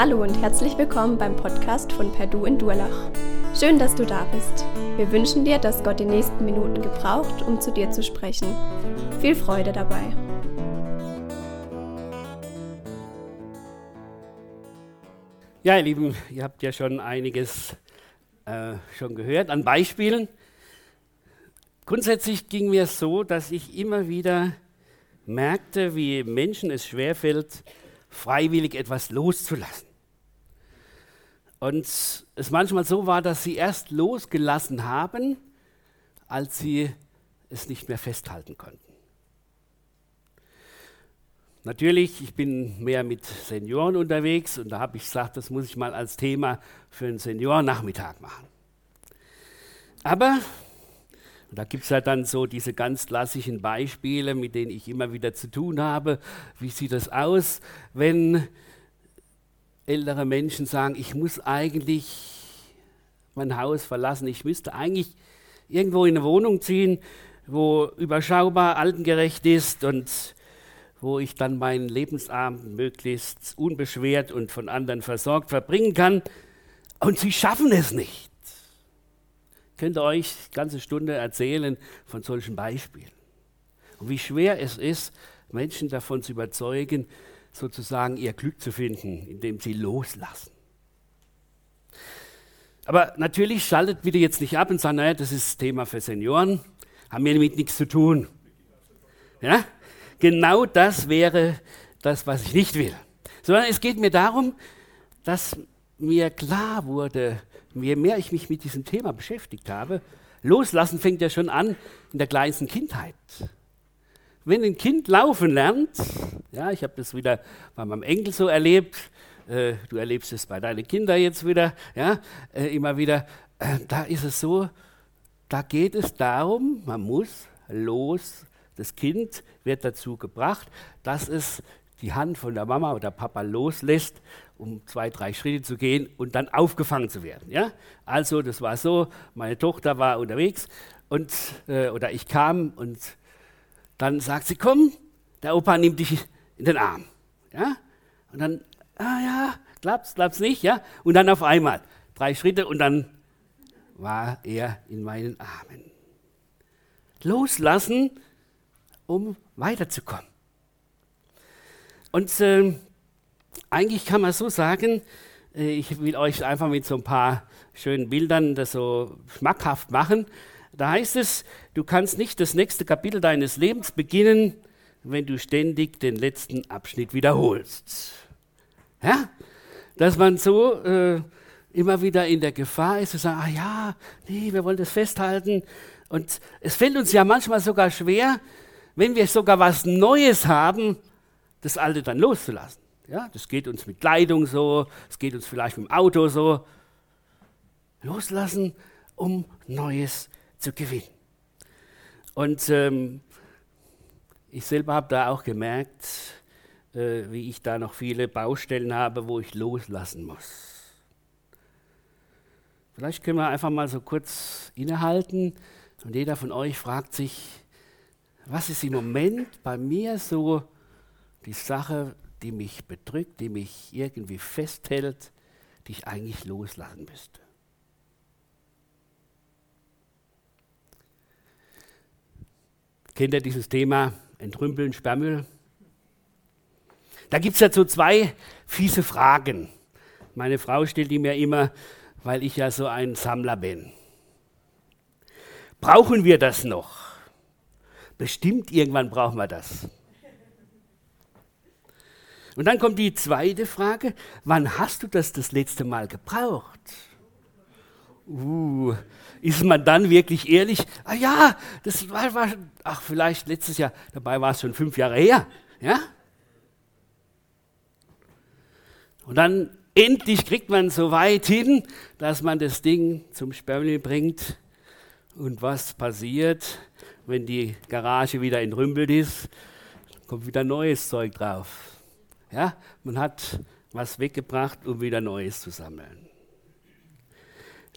Hallo und herzlich willkommen beim Podcast von Perdu in Durlach. Schön, dass du da bist. Wir wünschen dir, dass Gott die nächsten Minuten gebraucht, um zu dir zu sprechen. Viel Freude dabei. Ja, ihr Lieben, ihr habt ja schon einiges äh, schon gehört an Beispielen. Grundsätzlich ging mir es so, dass ich immer wieder merkte, wie Menschen es schwerfällt, freiwillig etwas loszulassen. Und es manchmal so war, dass sie erst losgelassen haben, als sie es nicht mehr festhalten konnten. Natürlich, ich bin mehr mit Senioren unterwegs und da habe ich gesagt, das muss ich mal als Thema für einen Seniorennachmittag machen. Aber da gibt es ja dann so diese ganz klassischen Beispiele, mit denen ich immer wieder zu tun habe. Wie sieht das aus, wenn ältere Menschen sagen, ich muss eigentlich mein Haus verlassen, ich müsste eigentlich irgendwo in eine Wohnung ziehen, wo überschaubar altengerecht ist und wo ich dann meinen Lebensabend möglichst unbeschwert und von anderen versorgt verbringen kann. Und sie schaffen es nicht. Ich könnte euch eine ganze Stunde erzählen von solchen Beispielen. Und wie schwer es ist, Menschen davon zu überzeugen, sozusagen ihr Glück zu finden, indem sie loslassen. Aber natürlich schaltet bitte jetzt nicht ab und sagt, naja, das ist Thema für Senioren, haben wir damit nichts zu tun. Ja? Genau das wäre das, was ich nicht will. Sondern es geht mir darum, dass mir klar wurde, je mehr ich mich mit diesem Thema beschäftigt habe, loslassen fängt ja schon an in der kleinsten Kindheit wenn ein Kind laufen lernt, ja, ich habe das wieder bei meinem Enkel so erlebt, äh, du erlebst es bei deinen Kindern jetzt wieder, ja, äh, immer wieder, äh, da ist es so, da geht es darum, man muss los, das Kind wird dazu gebracht, dass es die Hand von der Mama oder Papa loslässt, um zwei, drei Schritte zu gehen und dann aufgefangen zu werden. Ja? Also das war so, meine Tochter war unterwegs und, äh, oder ich kam und dann sagt sie, komm, der Opa nimmt dich in den Arm. Ja? Und dann, ah ja, klappt's, klappt's nicht, ja? Und dann auf einmal, drei Schritte und dann war er in meinen Armen. Loslassen, um weiterzukommen. Und äh, eigentlich kann man so sagen, äh, ich will euch einfach mit so ein paar schönen Bildern das so schmackhaft machen. Da heißt es, du kannst nicht das nächste Kapitel deines Lebens beginnen, wenn du ständig den letzten Abschnitt wiederholst. Ja? Dass man so äh, immer wieder in der Gefahr ist, zu sagen, ah ja, nee, wir wollen das festhalten. Und es fällt uns ja manchmal sogar schwer, wenn wir sogar was Neues haben, das Alte dann loszulassen. Ja, das geht uns mit Kleidung so, es geht uns vielleicht mit dem Auto so. Loslassen, um Neues zu gewinnen. Und ähm, ich selber habe da auch gemerkt, äh, wie ich da noch viele Baustellen habe, wo ich loslassen muss. Vielleicht können wir einfach mal so kurz innehalten und jeder von euch fragt sich, was ist im Moment bei mir so die Sache, die mich bedrückt, die mich irgendwie festhält, die ich eigentlich loslassen müsste. Kennt ihr dieses Thema Entrümpeln, Sperrmüll? Da gibt es ja so zwei fiese Fragen. Meine Frau stellt die mir immer, weil ich ja so ein Sammler bin. Brauchen wir das noch? Bestimmt irgendwann brauchen wir das. Und dann kommt die zweite Frage, wann hast du das das letzte Mal gebraucht? Uh, ist man dann wirklich ehrlich? Ah ja, das war, war, ach vielleicht letztes Jahr, dabei war es schon fünf Jahre her. Ja? Und dann endlich kriegt man so weit hin, dass man das Ding zum Sperrmüll bringt. Und was passiert, wenn die Garage wieder entrümpelt ist? Kommt wieder neues Zeug drauf. Ja, man hat was weggebracht, um wieder Neues zu sammeln.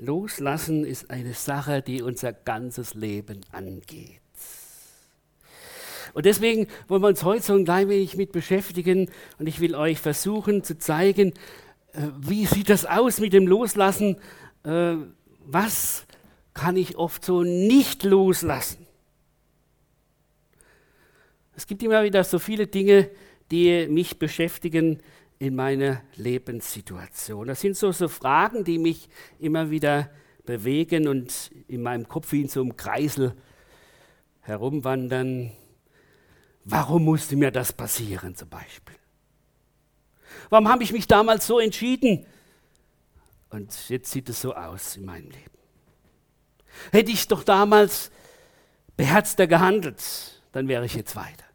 Loslassen ist eine Sache, die unser ganzes Leben angeht. Und deswegen wollen wir uns heute so ein klein wenig mit beschäftigen und ich will euch versuchen zu zeigen, äh, wie sieht das aus mit dem Loslassen? Äh, was kann ich oft so nicht loslassen? Es gibt immer wieder so viele Dinge, die mich beschäftigen in meiner Lebenssituation. Das sind so, so Fragen, die mich immer wieder bewegen und in meinem Kopf wie in so einem Kreisel herumwandern. Warum musste mir das passieren zum Beispiel? Warum habe ich mich damals so entschieden? Und jetzt sieht es so aus in meinem Leben. Hätte ich doch damals beherzter gehandelt, dann wäre ich jetzt weiter.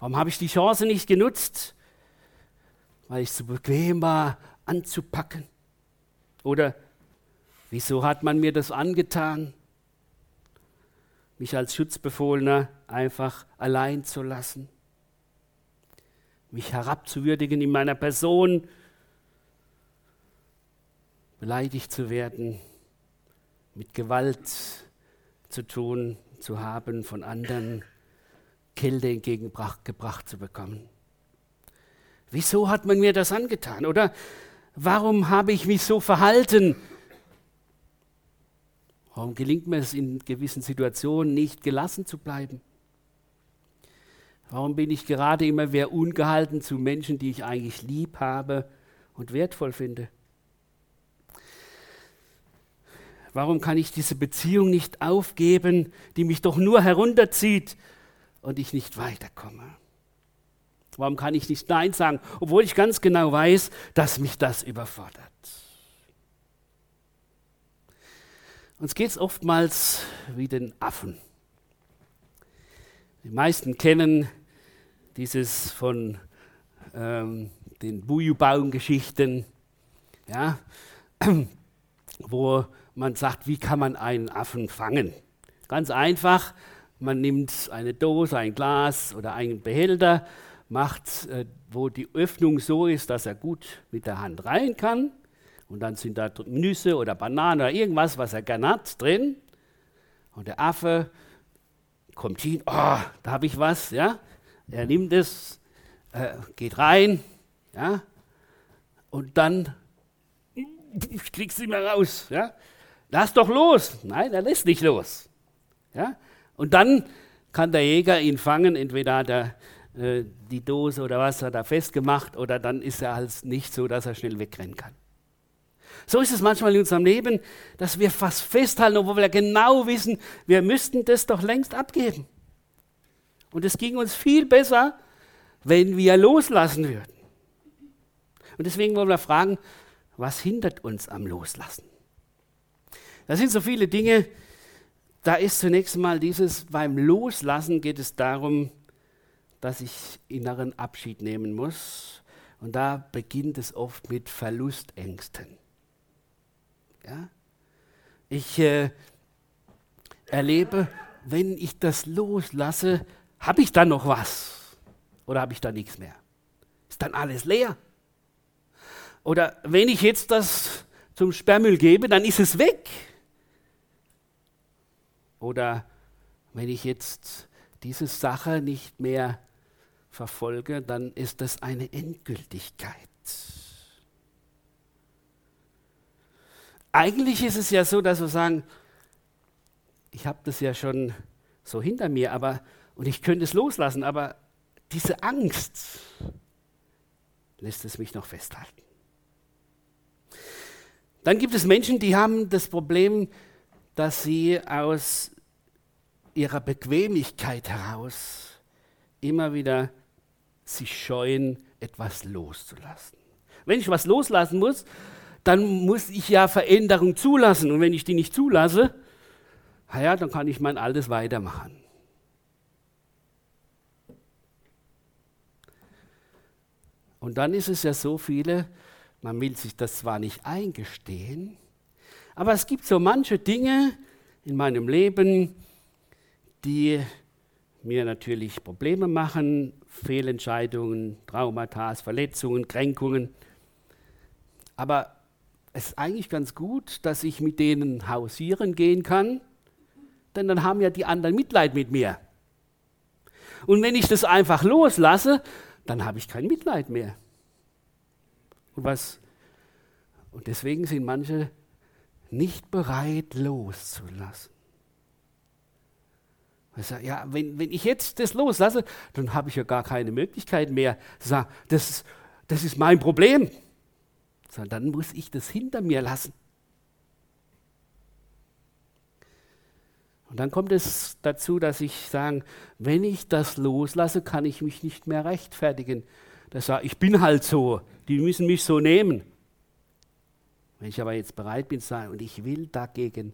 Warum habe ich die Chance nicht genutzt? Weil ich zu bequem war, anzupacken. Oder wieso hat man mir das angetan? Mich als Schutzbefohlener einfach allein zu lassen mich herabzuwürdigen in meiner Person, beleidigt zu werden, mit Gewalt zu tun, zu haben, von anderen Kälte entgegengebracht zu bekommen. Wieso hat man mir das angetan? Oder warum habe ich mich so verhalten? Warum gelingt mir es in gewissen Situationen nicht, gelassen zu bleiben? Warum bin ich gerade immer wieder ungehalten zu Menschen, die ich eigentlich lieb habe und wertvoll finde? Warum kann ich diese Beziehung nicht aufgeben, die mich doch nur herunterzieht und ich nicht weiterkomme? Warum kann ich nicht Nein sagen, obwohl ich ganz genau weiß, dass mich das überfordert? Uns geht es oftmals wie den Affen. Die meisten kennen dieses von ähm, den Bujubaum-Geschichten, ja, wo man sagt, wie kann man einen Affen fangen? Ganz einfach, man nimmt eine Dose, ein Glas oder einen Behälter, macht, äh, wo die Öffnung so ist, dass er gut mit der Hand rein kann. Und dann sind da Nüsse oder Bananen oder irgendwas, was er gerne hat, drin. Und der Affe kommt hin, oh, da habe ich was, ja. Er nimmt es, äh, geht rein, ja, und dann, ich krieg's nicht mehr raus, ja. Lass doch los. Nein, er lässt nicht los. Ja? Und dann kann der Jäger ihn fangen, entweder hat er äh, die Dose oder was hat er festgemacht oder dann ist er halt nicht so, dass er schnell wegrennen kann. So ist es manchmal in unserem Leben, dass wir fast festhalten, obwohl wir genau wissen, wir müssten das doch längst abgeben. Und es ging uns viel besser, wenn wir loslassen würden. Und deswegen wollen wir fragen, was hindert uns am Loslassen? Da sind so viele Dinge. Da ist zunächst mal dieses, beim Loslassen geht es darum, dass ich inneren Abschied nehmen muss. Und da beginnt es oft mit Verlustängsten. Ja? Ich äh, erlebe, wenn ich das loslasse, habe ich dann noch was? Oder habe ich da nichts mehr? Ist dann alles leer? Oder wenn ich jetzt das zum Sperrmüll gebe, dann ist es weg. Oder wenn ich jetzt diese Sache nicht mehr verfolge, dann ist das eine Endgültigkeit. Eigentlich ist es ja so, dass wir sagen, ich habe das ja schon so hinter mir, aber und ich könnte es loslassen, aber diese Angst lässt es mich noch festhalten. Dann gibt es Menschen, die haben das Problem, dass sie aus ihrer Bequemlichkeit heraus immer wieder sich scheuen, etwas loszulassen. Wenn ich was loslassen muss, dann muss ich ja Veränderung zulassen. Und wenn ich die nicht zulasse, ja, dann kann ich mein Altes weitermachen. Und dann ist es ja so viele, man will sich das zwar nicht eingestehen, aber es gibt so manche Dinge in meinem Leben, die mir natürlich Probleme machen, Fehlentscheidungen, Traumata, Verletzungen, Kränkungen. Aber es ist eigentlich ganz gut, dass ich mit denen hausieren gehen kann, denn dann haben ja die anderen Mitleid mit mir. Und wenn ich das einfach loslasse, dann habe ich kein Mitleid mehr. Und, was, und deswegen sind manche nicht bereit loszulassen. Sage, ja, wenn, wenn ich jetzt das loslasse, dann habe ich ja gar keine Möglichkeit mehr sagen, das, das ist mein Problem. Sondern dann muss ich das hinter mir lassen. Und dann kommt es dazu, dass ich sage, wenn ich das loslasse, kann ich mich nicht mehr rechtfertigen. Das sage, ich bin halt so, die müssen mich so nehmen. Wenn ich aber jetzt bereit bin zu sagen, und ich will dagegen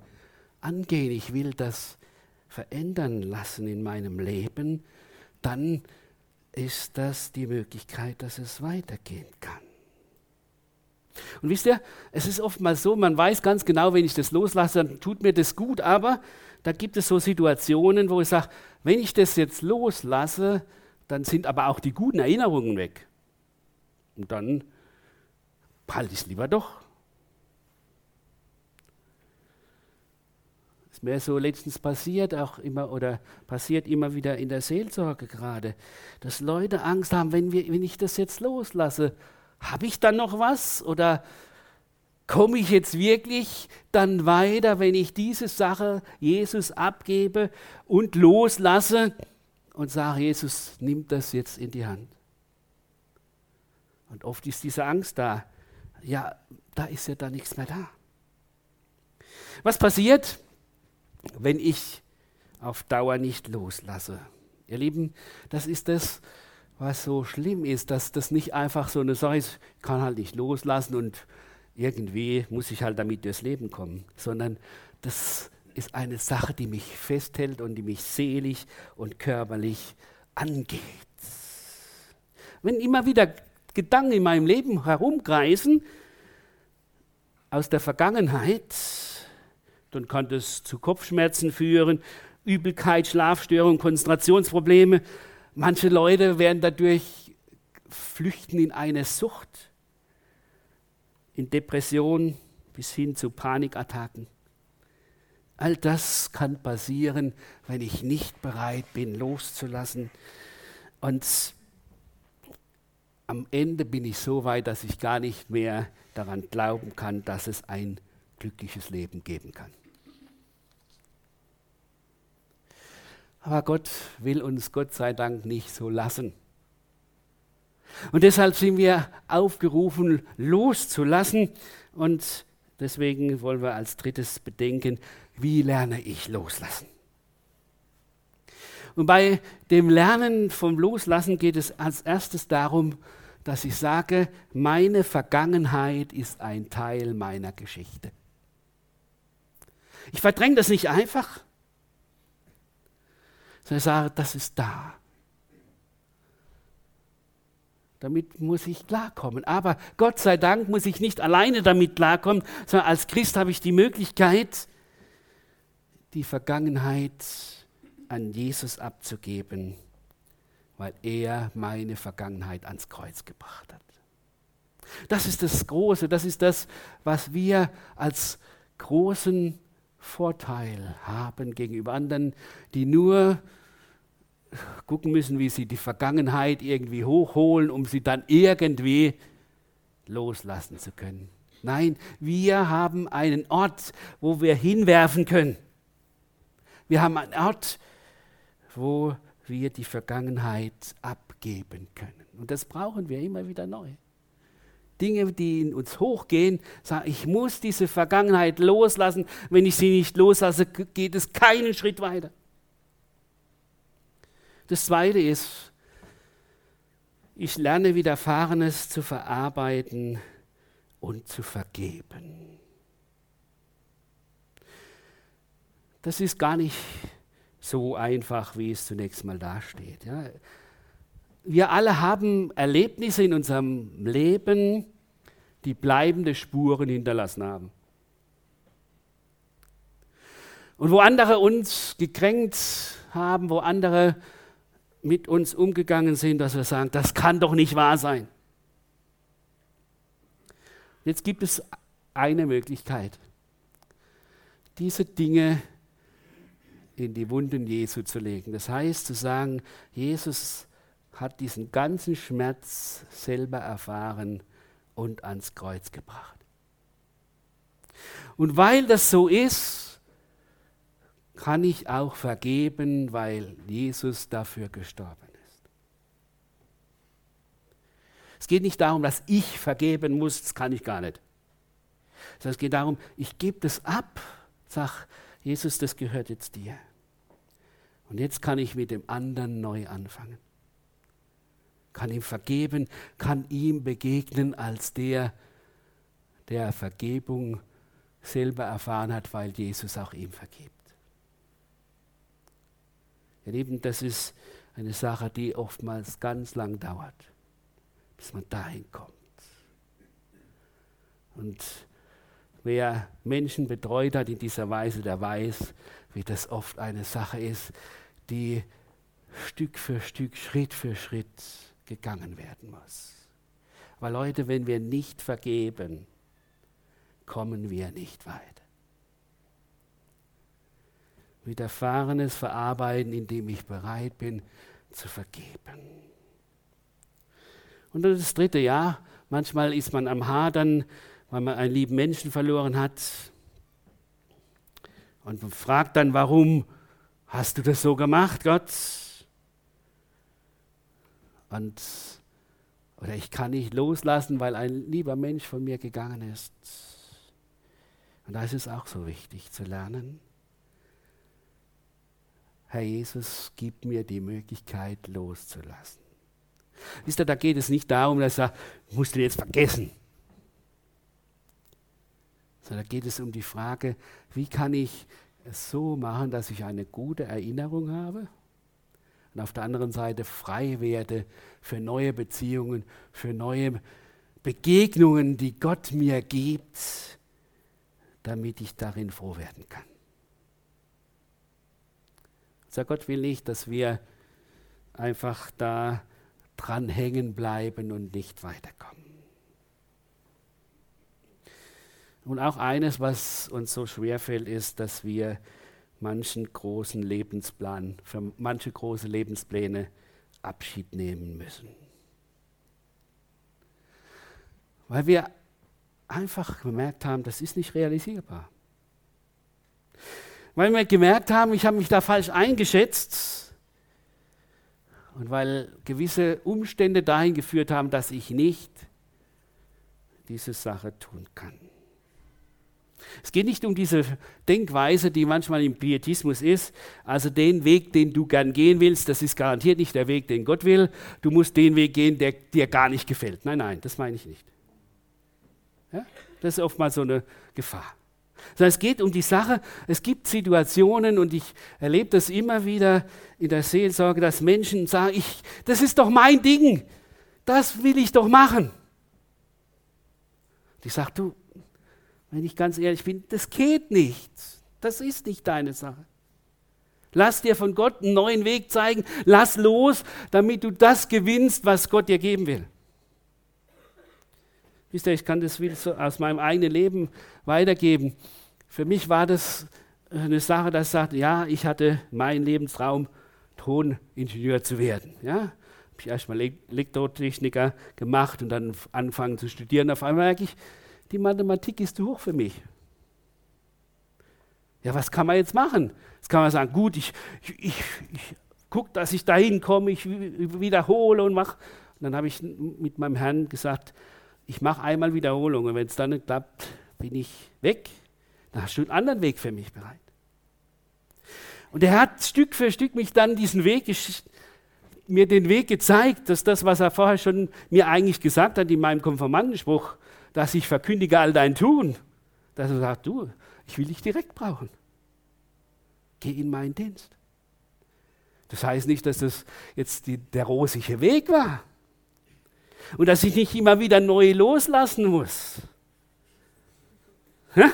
angehen, ich will das verändern lassen in meinem Leben, dann ist das die Möglichkeit, dass es weitergehen kann. Und wisst ihr, es ist oftmals so, man weiß ganz genau, wenn ich das loslasse, dann tut mir das gut, aber da gibt es so Situationen, wo ich sage, wenn ich das jetzt loslasse, dann sind aber auch die guten Erinnerungen weg. Und dann halte ich es lieber doch. Ist mir so letztens passiert, auch immer oder passiert immer wieder in der Seelsorge gerade, dass Leute Angst haben, wenn, wir, wenn ich das jetzt loslasse, habe ich dann noch was oder komme ich jetzt wirklich dann weiter, wenn ich diese Sache Jesus abgebe und loslasse und sage, Jesus, nimm das jetzt in die Hand. Und oft ist diese Angst da. Ja, da ist ja dann nichts mehr da. Was passiert? Wenn ich auf Dauer nicht loslasse. Ihr Lieben, das ist das, was so schlimm ist, dass das nicht einfach so eine Sache ist, ich kann halt nicht loslassen und irgendwie muss ich halt damit durchs Leben kommen, sondern das ist eine Sache, die mich festhält und die mich seelisch und körperlich angeht. Wenn immer wieder Gedanken in meinem Leben herumkreisen aus der Vergangenheit, dann kann das zu Kopfschmerzen führen, Übelkeit, Schlafstörungen, Konzentrationsprobleme. Manche Leute werden dadurch flüchten in eine Sucht, in Depressionen bis hin zu Panikattacken. All das kann passieren, wenn ich nicht bereit bin, loszulassen. Und am Ende bin ich so weit, dass ich gar nicht mehr daran glauben kann, dass es ein glückliches Leben geben kann. Aber Gott will uns Gott sei Dank nicht so lassen. Und deshalb sind wir aufgerufen, loszulassen. Und deswegen wollen wir als drittes bedenken, wie lerne ich loslassen? Und bei dem Lernen vom Loslassen geht es als erstes darum, dass ich sage, meine Vergangenheit ist ein Teil meiner Geschichte. Ich verdränge das nicht einfach, sondern sage, das ist da. Damit muss ich klarkommen. Aber Gott sei Dank muss ich nicht alleine damit klarkommen, sondern als Christ habe ich die Möglichkeit, die Vergangenheit an Jesus abzugeben, weil er meine Vergangenheit ans Kreuz gebracht hat. Das ist das Große, das ist das, was wir als großen Vorteil haben gegenüber anderen, die nur gucken müssen, wie sie die Vergangenheit irgendwie hochholen, um sie dann irgendwie loslassen zu können. Nein, wir haben einen Ort, wo wir hinwerfen können. Wir haben einen Ort, wo wir die Vergangenheit abgeben können. Und das brauchen wir immer wieder neu. Dinge, die in uns hochgehen, sagen, ich muss diese Vergangenheit loslassen. Wenn ich sie nicht loslasse, geht es keinen Schritt weiter. Das Zweite ist, ich lerne Widerfahrenes zu verarbeiten und zu vergeben. Das ist gar nicht so einfach, wie es zunächst mal dasteht. Ja wir alle haben Erlebnisse in unserem Leben, die bleibende Spuren hinterlassen haben. Und wo andere uns gekränkt haben, wo andere mit uns umgegangen sind, dass wir sagen, das kann doch nicht wahr sein. Jetzt gibt es eine Möglichkeit, diese Dinge in die Wunden Jesu zu legen. Das heißt zu sagen, Jesus, hat diesen ganzen Schmerz selber erfahren und ans Kreuz gebracht. Und weil das so ist, kann ich auch vergeben, weil Jesus dafür gestorben ist. Es geht nicht darum, dass ich vergeben muss, das kann ich gar nicht. Sondern es geht darum, ich gebe das ab, sag Jesus, das gehört jetzt dir. Und jetzt kann ich mit dem anderen neu anfangen. Kann ihm vergeben, kann ihm begegnen als der, der Vergebung selber erfahren hat, weil Jesus auch ihm vergibt. Ihr Lieben, das ist eine Sache, die oftmals ganz lang dauert, bis man dahin kommt. Und wer Menschen betreut hat in dieser Weise, der weiß, wie das oft eine Sache ist, die Stück für Stück, Schritt für Schritt gegangen werden muss. Weil Leute, wenn wir nicht vergeben, kommen wir nicht weit. Widerfahrenes verarbeiten, indem ich bereit bin zu vergeben. Und das dritte Jahr, manchmal ist man am Hadern, weil man einen lieben Menschen verloren hat. Und man fragt dann, warum hast du das so gemacht, Gott? Und, oder ich kann nicht loslassen, weil ein lieber Mensch von mir gegangen ist. Und da ist es auch so wichtig zu lernen. Herr Jesus, gib mir die Möglichkeit loszulassen. Wisst ihr, da geht es nicht darum, dass er, musst du jetzt vergessen. Sondern da geht es um die Frage, wie kann ich es so machen, dass ich eine gute Erinnerung habe und auf der anderen Seite frei werde für neue Beziehungen, für neue Begegnungen, die Gott mir gibt, damit ich darin froh werden kann. Unser Gott will nicht, dass wir einfach da dran hängen bleiben und nicht weiterkommen. Und auch eines, was uns so schwer fällt, ist, dass wir manchen großen Lebensplan, für manche große Lebenspläne Abschied nehmen müssen. Weil wir einfach gemerkt haben, das ist nicht realisierbar. Weil wir gemerkt haben, ich habe mich da falsch eingeschätzt und weil gewisse Umstände dahin geführt haben, dass ich nicht diese Sache tun kann. Es geht nicht um diese Denkweise, die manchmal im Pietismus ist, also den Weg, den du gern gehen willst, das ist garantiert nicht der Weg, den Gott will. Du musst den Weg gehen, der dir gar nicht gefällt. Nein, nein, das meine ich nicht. Ja? Das ist oftmals so eine Gefahr. Sondern es geht um die Sache, es gibt Situationen und ich erlebe das immer wieder in der Seelsorge, dass Menschen sagen, ich, das ist doch mein Ding, das will ich doch machen. Und ich sage, du, wenn ich ganz ehrlich bin, das geht nicht. Das ist nicht deine Sache. Lass dir von Gott einen neuen Weg zeigen. Lass los, damit du das gewinnst, was Gott dir geben will. Wisst ihr, ich kann das aus meinem eigenen Leben weitergeben. Für mich war das eine Sache, dass ich sagte, ja, ich hatte meinen Lebenstraum, Toningenieur zu werden. Ja, habe ich erstmal Elektrotechniker gemacht und dann angefangen zu studieren. Auf einmal merke ich, die Mathematik ist zu hoch für mich. Ja, was kann man jetzt machen? Jetzt kann man sagen, gut, ich, ich, ich, ich gucke, dass ich dahin komme, ich wiederhole und mache. Und dann habe ich mit meinem Herrn gesagt, ich mache einmal Wiederholung und wenn es dann nicht klappt, bin ich weg. Dann hast du einen anderen Weg für mich bereit. Und er hat Stück für Stück mich dann diesen Weg, mir den Weg gezeigt, dass das, was er vorher schon mir eigentlich gesagt hat in meinem Konformantenspruch, dass ich verkündige all dein Tun, dass er sagt, du, ich will dich direkt brauchen. Geh in meinen Dienst. Das heißt nicht, dass das jetzt die, der rosige Weg war und dass ich nicht immer wieder neu loslassen muss. Ja,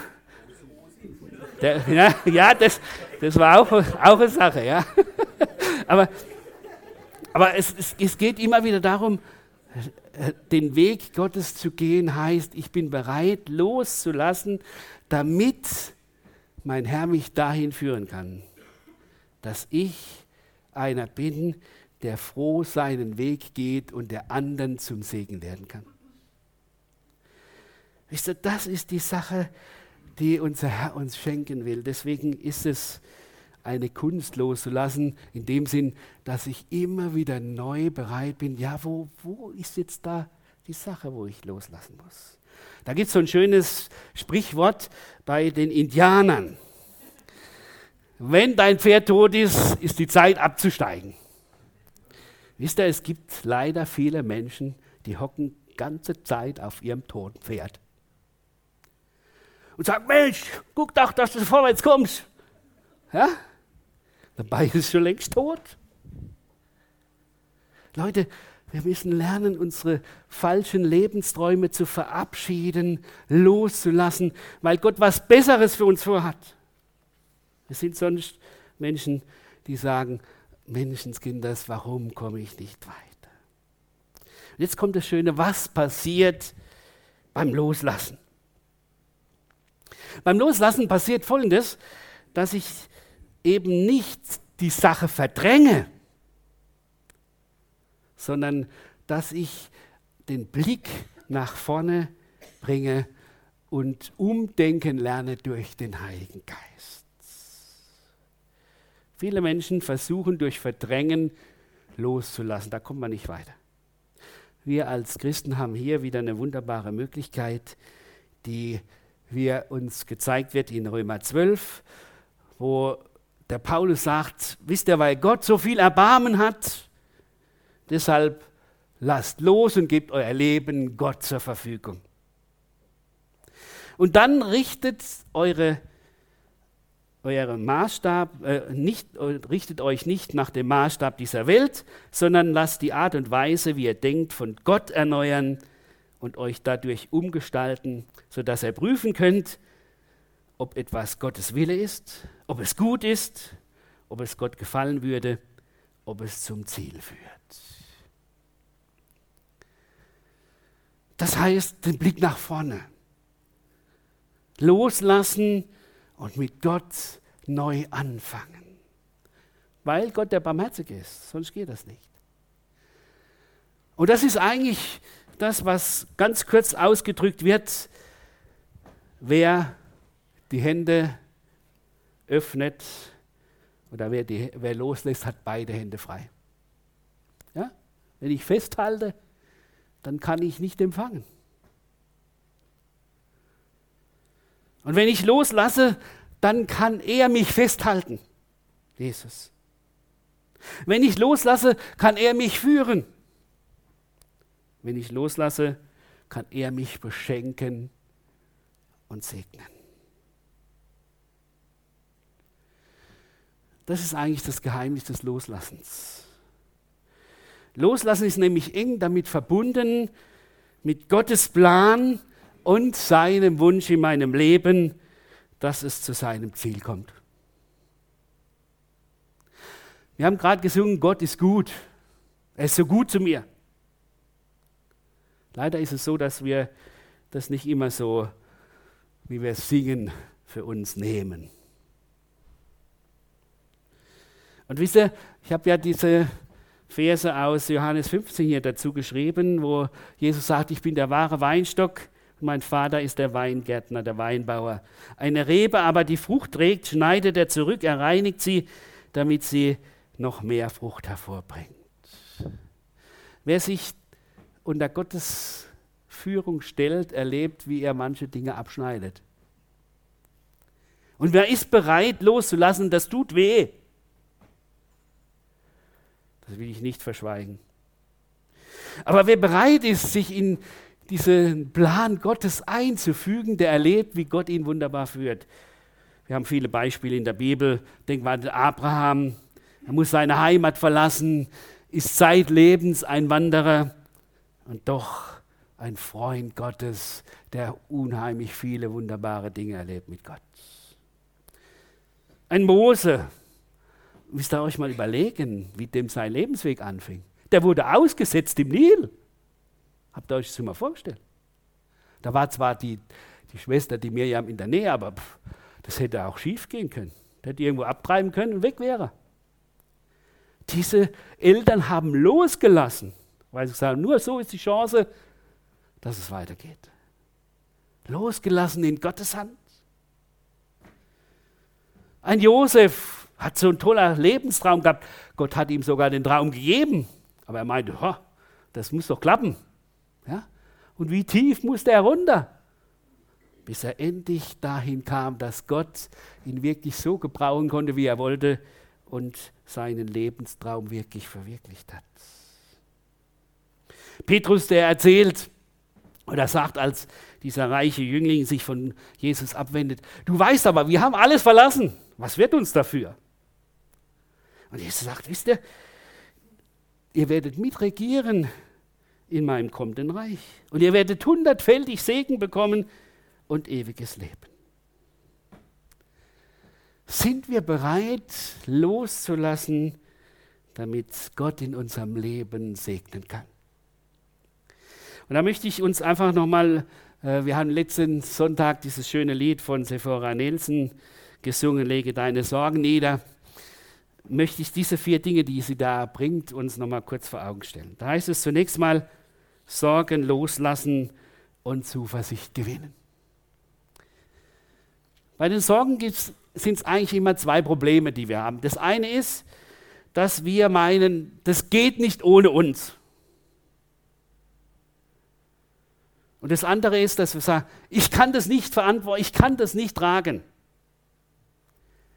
der, ja, ja das, das war auch, auch eine Sache. Ja. Aber, aber es, es, es geht immer wieder darum, den Weg Gottes zu gehen heißt, ich bin bereit loszulassen, damit mein Herr mich dahin führen kann, dass ich einer bin, der froh seinen Weg geht und der anderen zum Segen werden kann. Wisst ihr, das ist die Sache, die unser Herr uns schenken will. Deswegen ist es eine Kunst loszulassen, in dem Sinn, dass ich immer wieder neu bereit bin. Ja, wo, wo ist jetzt da die Sache, wo ich loslassen muss? Da gibt es so ein schönes Sprichwort bei den Indianern. Wenn dein Pferd tot ist, ist die Zeit abzusteigen. Wisst ihr, es gibt leider viele Menschen, die hocken ganze Zeit auf ihrem toten Pferd. Und sagen, Mensch, guck doch, dass du vorwärts kommst. Ja? Dabei ist es schon längst tot. Leute, wir müssen lernen, unsere falschen Lebensträume zu verabschieden, loszulassen, weil Gott was Besseres für uns vorhat. Wir sind sonst Menschen, die sagen, Menschenskinders, warum komme ich nicht weiter? Und jetzt kommt das Schöne, was passiert beim Loslassen? Beim Loslassen passiert Folgendes, dass ich eben nicht die Sache verdränge, sondern dass ich den Blick nach vorne bringe und umdenken lerne durch den Heiligen Geist. Viele Menschen versuchen durch Verdrängen loszulassen, da kommt man nicht weiter. Wir als Christen haben hier wieder eine wunderbare Möglichkeit, die wir uns gezeigt wird in Römer 12, wo der Paulus sagt, wisst ihr, weil Gott so viel Erbarmen hat, deshalb lasst los und gebt euer Leben Gott zur Verfügung. Und dann richtet eure, euren Maßstab, äh, nicht, richtet euch nicht nach dem Maßstab dieser Welt, sondern lasst die Art und Weise, wie ihr denkt, von Gott erneuern und euch dadurch umgestalten, sodass ihr prüfen könnt, ob etwas Gottes Wille ist, ob es gut ist, ob es Gott gefallen würde, ob es zum Ziel führt. Das heißt, den Blick nach vorne. Loslassen und mit Gott neu anfangen. Weil Gott der Barmherzige ist, sonst geht das nicht. Und das ist eigentlich das, was ganz kurz ausgedrückt wird, wer die Hände öffnet oder wer, die, wer loslässt, hat beide Hände frei. Ja? Wenn ich festhalte, dann kann ich nicht empfangen. Und wenn ich loslasse, dann kann er mich festhalten, Jesus. Wenn ich loslasse, kann er mich führen. Wenn ich loslasse, kann er mich beschenken und segnen. Das ist eigentlich das Geheimnis des Loslassens. Loslassen ist nämlich eng damit verbunden mit Gottes Plan und seinem Wunsch in meinem Leben, dass es zu seinem Ziel kommt. Wir haben gerade gesungen, Gott ist gut. Er ist so gut zu mir. Leider ist es so, dass wir das nicht immer so, wie wir singen, für uns nehmen. Und wisst ihr, ich habe ja diese Verse aus Johannes 15 hier dazu geschrieben, wo Jesus sagt, ich bin der wahre Weinstock und mein Vater ist der Weingärtner, der Weinbauer. Eine Rebe aber, die Frucht trägt, schneidet er zurück, er reinigt sie, damit sie noch mehr Frucht hervorbringt. Wer sich unter Gottes Führung stellt, erlebt, wie er manche Dinge abschneidet. Und wer ist bereit loszulassen, das tut weh. Das will ich nicht verschweigen. Aber wer bereit ist, sich in diesen Plan Gottes einzufügen, der erlebt, wie Gott ihn wunderbar führt. Wir haben viele Beispiele in der Bibel. Denk mal an Abraham. Er muss seine Heimat verlassen, ist zeitlebens ein Wanderer und doch ein Freund Gottes, der unheimlich viele wunderbare Dinge erlebt mit Gott. Ein Mose, müsst ihr euch mal überlegen, wie dem sein Lebensweg anfing. Der wurde ausgesetzt im Nil. Habt ihr euch das mal vorgestellt? Da war zwar die, die Schwester, die Mirjam, in der Nähe, aber pff, das hätte auch schief gehen können. Der hätte irgendwo abtreiben können und weg wäre. Diese Eltern haben losgelassen weil sie sagen, nur so ist die Chance, dass es weitergeht. losgelassen in Gottes Hand. Ein Josef hat so einen tollen Lebenstraum gehabt. Gott hat ihm sogar den Traum gegeben. Aber er meinte, das muss doch klappen. Ja? Und wie tief musste er runter? Bis er endlich dahin kam, dass Gott ihn wirklich so gebrauchen konnte, wie er wollte und seinen Lebenstraum wirklich verwirklicht hat. Petrus, der erzählt oder sagt, als dieser reiche Jüngling sich von Jesus abwendet, du weißt aber, wir haben alles verlassen. Was wird uns dafür? Und Jesus sagt, wisst ihr, ihr werdet mitregieren in meinem kommenden Reich. Und ihr werdet hundertfältig Segen bekommen und ewiges Leben. Sind wir bereit, loszulassen, damit Gott in unserem Leben segnen kann? Und da möchte ich uns einfach nochmal, äh, wir haben letzten Sonntag dieses schöne Lied von Sephora Nelson gesungen, lege deine Sorgen nieder möchte ich diese vier Dinge, die sie da bringt, uns nochmal kurz vor Augen stellen. Da heißt es zunächst mal, Sorgen loslassen und Zuversicht gewinnen. Bei den Sorgen sind es eigentlich immer zwei Probleme, die wir haben. Das eine ist, dass wir meinen, das geht nicht ohne uns. Und das andere ist, dass wir sagen, ich kann das nicht verantworten, ich kann das nicht tragen.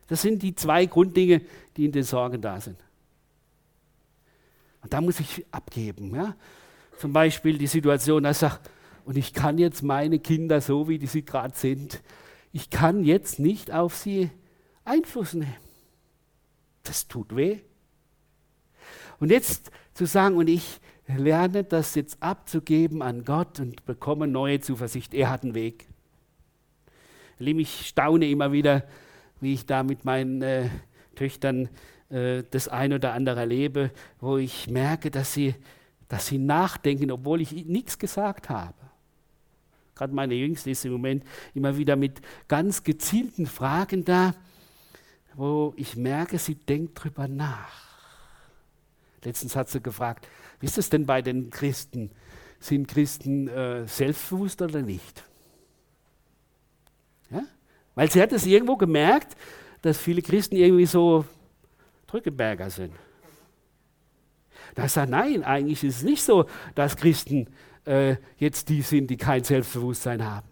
Das sind die zwei Grunddinge, die in den Sorgen da sind. Und da muss ich abgeben. Ja? Zum Beispiel die Situation, dass ich sage, und ich kann jetzt meine Kinder so, wie die sie gerade sind, ich kann jetzt nicht auf sie Einfluss nehmen. Das tut weh. Und jetzt zu sagen, und ich lerne das jetzt abzugeben an Gott und bekomme neue Zuversicht. Er hat einen Weg. Ich staune immer wieder, wie ich da mit meinen äh, Töchtern äh, das ein oder andere erlebe, wo ich merke, dass sie, dass sie nachdenken, obwohl ich nichts gesagt habe. Gerade meine Jüngste ist im Moment immer wieder mit ganz gezielten Fragen da, wo ich merke, sie denkt drüber nach. Letztens hat sie gefragt, wie ist es denn bei den Christen? Sind Christen äh, selbstbewusst oder nicht? Weil sie hat es irgendwo gemerkt, dass viele Christen irgendwie so Drückeberger sind. Da sagt nein, eigentlich ist es nicht so, dass Christen äh, jetzt die sind, die kein Selbstbewusstsein haben.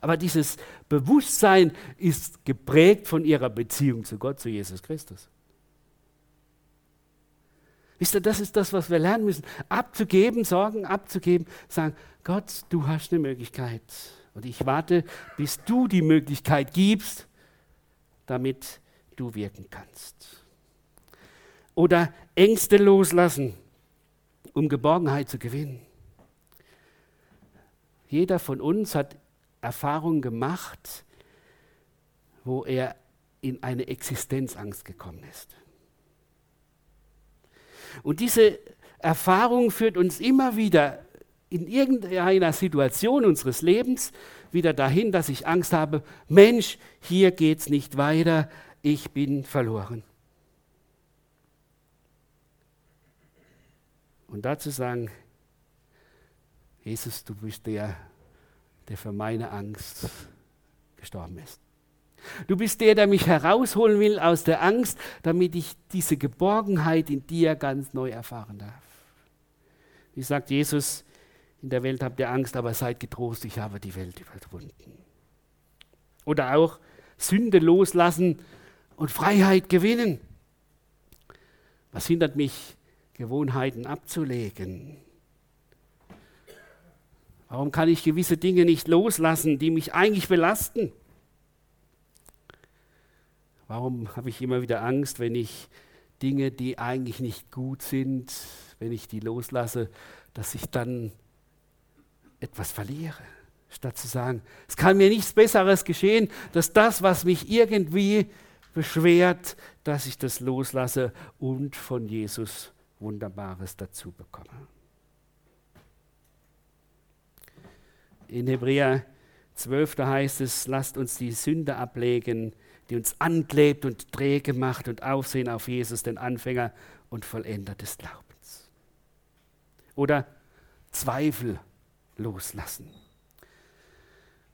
Aber dieses Bewusstsein ist geprägt von ihrer Beziehung zu Gott, zu Jesus Christus. Wisst ihr, das ist das, was wir lernen müssen. Abzugeben, Sorgen abzugeben, sagen, Gott, du hast eine Möglichkeit. Und ich warte, bis du die Möglichkeit gibst, damit du wirken kannst. Oder Ängste loslassen, um Geborgenheit zu gewinnen. Jeder von uns hat Erfahrungen gemacht, wo er in eine Existenzangst gekommen ist. Und diese Erfahrung führt uns immer wieder in irgendeiner Situation unseres Lebens wieder dahin, dass ich Angst habe, Mensch, hier geht es nicht weiter, ich bin verloren. Und dazu sagen, Jesus, du bist der, der für meine Angst gestorben ist. Du bist der, der mich herausholen will aus der Angst, damit ich diese Geborgenheit in dir ganz neu erfahren darf. Wie sagt Jesus, in der Welt habt ihr Angst, aber seid getrost, ich habe die Welt überwunden. Oder auch Sünde loslassen und Freiheit gewinnen. Was hindert mich, Gewohnheiten abzulegen? Warum kann ich gewisse Dinge nicht loslassen, die mich eigentlich belasten? Warum habe ich immer wieder Angst, wenn ich Dinge, die eigentlich nicht gut sind, wenn ich die loslasse, dass ich dann etwas verliere. Statt zu sagen, es kann mir nichts Besseres geschehen, dass das, was mich irgendwie beschwert, dass ich das loslasse und von Jesus Wunderbares dazu bekomme. In Hebräer 12, da heißt es, lasst uns die Sünde ablegen, die uns anklebt und träge macht und aufsehen auf Jesus, den Anfänger und Vollender des Glaubens. Oder Zweifel loslassen.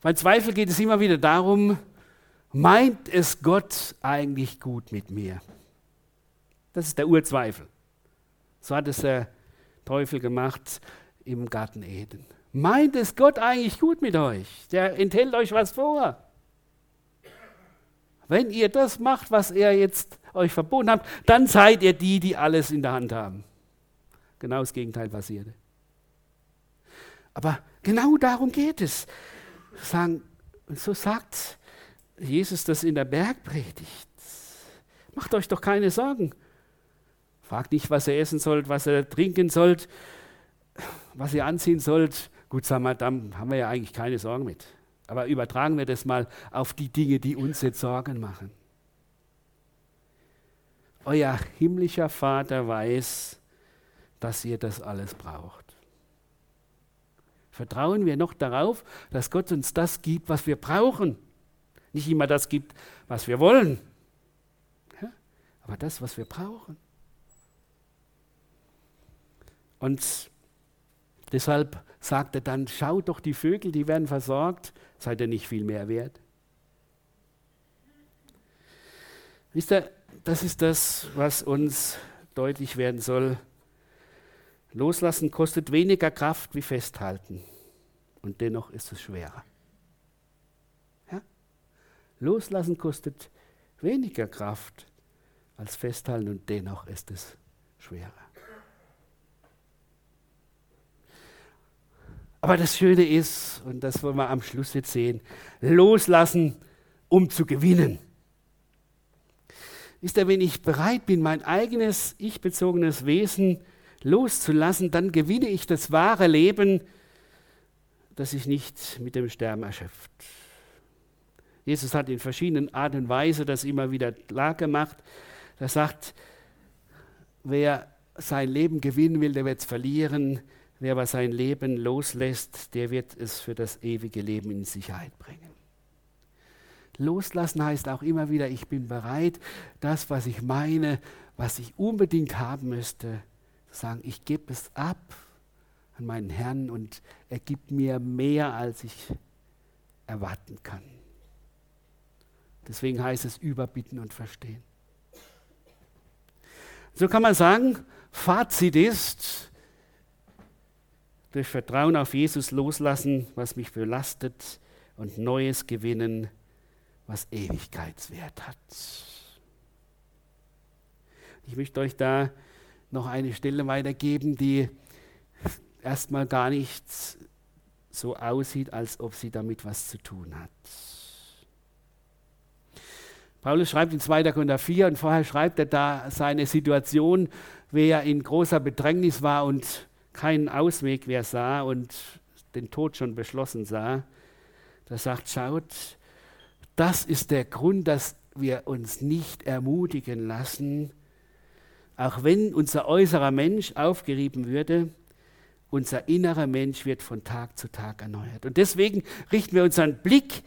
Bei Zweifel geht es immer wieder darum, meint es Gott eigentlich gut mit mir? Das ist der Urzweifel. So hat es der Teufel gemacht im Garten Eden. Meint es Gott eigentlich gut mit euch? Der enthält euch was vor. Wenn ihr das macht, was er jetzt euch verboten hat, dann seid ihr die, die alles in der Hand haben. Genau das Gegenteil passierte. Aber genau darum geht es. Sagen, so sagt Jesus das in der Bergpredigt. Macht euch doch keine Sorgen. Fragt nicht, was ihr essen sollt, was ihr trinken sollt, was ihr anziehen sollt. Gut, sagen wir, dann haben wir ja eigentlich keine Sorgen mit. Aber übertragen wir das mal auf die Dinge, die uns jetzt Sorgen machen. Euer himmlischer Vater weiß, dass ihr das alles braucht. Vertrauen wir noch darauf, dass Gott uns das gibt, was wir brauchen. Nicht immer das gibt, was wir wollen, ja? aber das, was wir brauchen. Und deshalb sagt er dann, schaut doch die Vögel, die werden versorgt, seid ihr nicht viel mehr wert? Wisst ihr, das ist das, was uns deutlich werden soll. Loslassen kostet weniger Kraft wie festhalten. Und dennoch ist es schwerer. Ja? Loslassen kostet weniger Kraft als festhalten und dennoch ist es schwerer. Aber das Schöne ist, und das wollen wir am Schluss jetzt sehen, loslassen, um zu gewinnen. Ist er, wenn ich bereit bin, mein eigenes ich-bezogenes Wesen loszulassen, dann gewinne ich das wahre Leben, das sich nicht mit dem Sterben erschöpft. Jesus hat in verschiedenen Arten und Weisen das immer wieder klar gemacht. Er sagt, wer sein Leben gewinnen will, der wird es verlieren. Wer aber sein Leben loslässt, der wird es für das ewige Leben in Sicherheit bringen. Loslassen heißt auch immer wieder, ich bin bereit, das, was ich meine, was ich unbedingt haben müsste, sagen, ich gebe es ab an meinen Herrn und er gibt mir mehr, als ich erwarten kann. Deswegen heißt es überbitten und verstehen. So kann man sagen, Fazit ist, durch Vertrauen auf Jesus loslassen, was mich belastet und Neues gewinnen, was Ewigkeitswert hat. Ich möchte euch da noch eine Stelle weitergeben, die erstmal gar nicht so aussieht, als ob sie damit was zu tun hat. Paulus schreibt in 2. Korinther 4 und vorher schreibt er da seine Situation, wie er in großer Bedrängnis war und keinen Ausweg mehr sah und den Tod schon beschlossen sah. Da sagt, schaut, das ist der Grund, dass wir uns nicht ermutigen lassen, auch wenn unser äußerer Mensch aufgerieben würde, unser innerer Mensch wird von Tag zu Tag erneuert. Und deswegen richten wir unseren Blick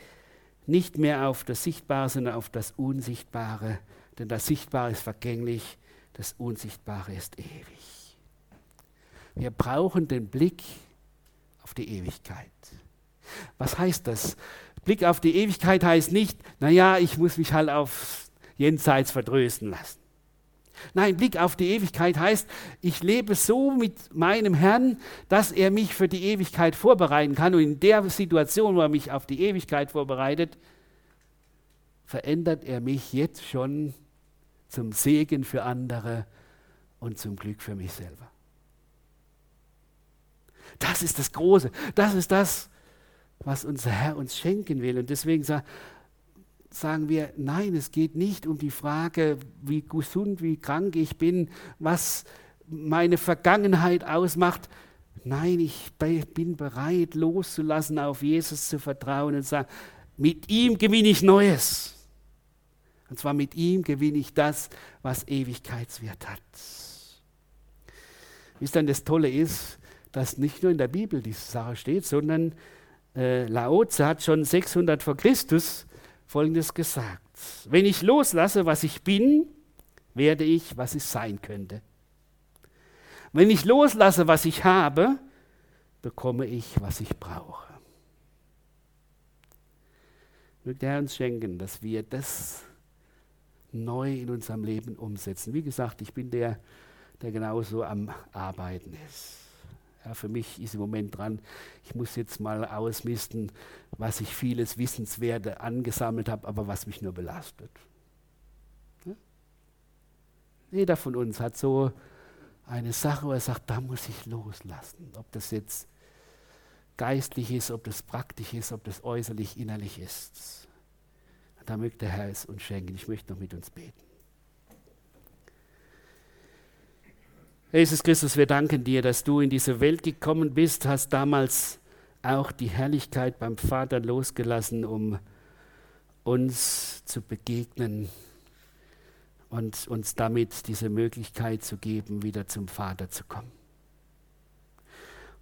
nicht mehr auf das Sichtbare, sondern auf das Unsichtbare. Denn das Sichtbare ist vergänglich, das Unsichtbare ist ewig. Wir brauchen den Blick auf die Ewigkeit. Was heißt das? Blick auf die Ewigkeit heißt nicht, naja, ich muss mich halt auf jenseits vertrösten lassen. Nein, Blick auf die Ewigkeit heißt, ich lebe so mit meinem Herrn, dass er mich für die Ewigkeit vorbereiten kann. Und in der Situation, wo er mich auf die Ewigkeit vorbereitet, verändert er mich jetzt schon zum Segen für andere und zum Glück für mich selber. Das ist das Große. Das ist das, was unser Herr uns schenken will. Und deswegen sagen wir, nein, es geht nicht um die Frage, wie gesund, wie krank ich bin, was meine Vergangenheit ausmacht. Nein, ich bin bereit, loszulassen, auf Jesus zu vertrauen und sagen, mit ihm gewinne ich Neues. Und zwar mit ihm gewinne ich das, was Ewigkeitswert hat. Wie es dann das Tolle ist, dass nicht nur in der Bibel diese Sache steht, sondern äh, Laoze hat schon 600 vor Christus Folgendes gesagt. Wenn ich loslasse, was ich bin, werde ich, was ich sein könnte. Wenn ich loslasse, was ich habe, bekomme ich, was ich brauche. Möge der Herr uns schenken, dass wir das neu in unserem Leben umsetzen. Wie gesagt, ich bin der, der genauso am Arbeiten ist. Ja, für mich ist im Moment dran, ich muss jetzt mal ausmisten, was ich vieles Wissenswerte angesammelt habe, aber was mich nur belastet. Ja? Jeder von uns hat so eine Sache, wo er sagt, da muss ich loslassen. Ob das jetzt geistlich ist, ob das praktisch ist, ob das äußerlich, innerlich ist. Da möge der Herr es uns schenken. Ich möchte noch mit uns beten. Jesus Christus, wir danken dir, dass du in diese Welt gekommen bist, hast damals auch die Herrlichkeit beim Vater losgelassen, um uns zu begegnen und uns damit diese Möglichkeit zu geben, wieder zum Vater zu kommen.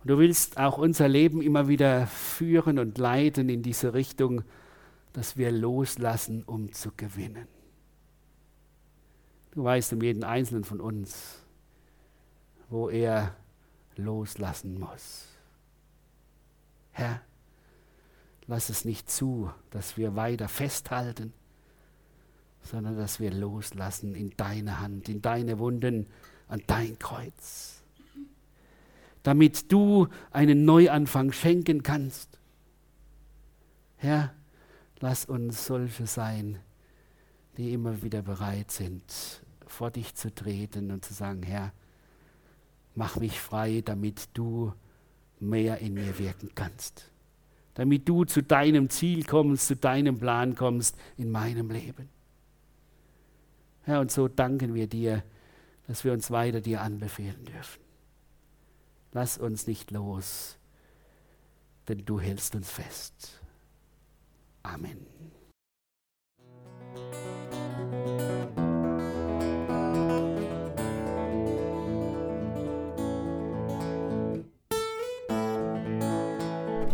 Und du willst auch unser Leben immer wieder führen und leiten in diese Richtung, dass wir loslassen, um zu gewinnen. Du weißt um jeden Einzelnen von uns, wo er loslassen muss. Herr, lass es nicht zu, dass wir weiter festhalten, sondern dass wir loslassen in deine Hand, in deine Wunden, an dein Kreuz, damit du einen Neuanfang schenken kannst. Herr, lass uns solche sein, die immer wieder bereit sind, vor dich zu treten und zu sagen, Herr, mach mich frei, damit du mehr in mir wirken kannst. Damit du zu deinem Ziel kommst, zu deinem Plan kommst in meinem Leben. Herr, und so danken wir dir, dass wir uns weiter dir anbefehlen dürfen. Lass uns nicht los, denn du hältst uns fest. Amen.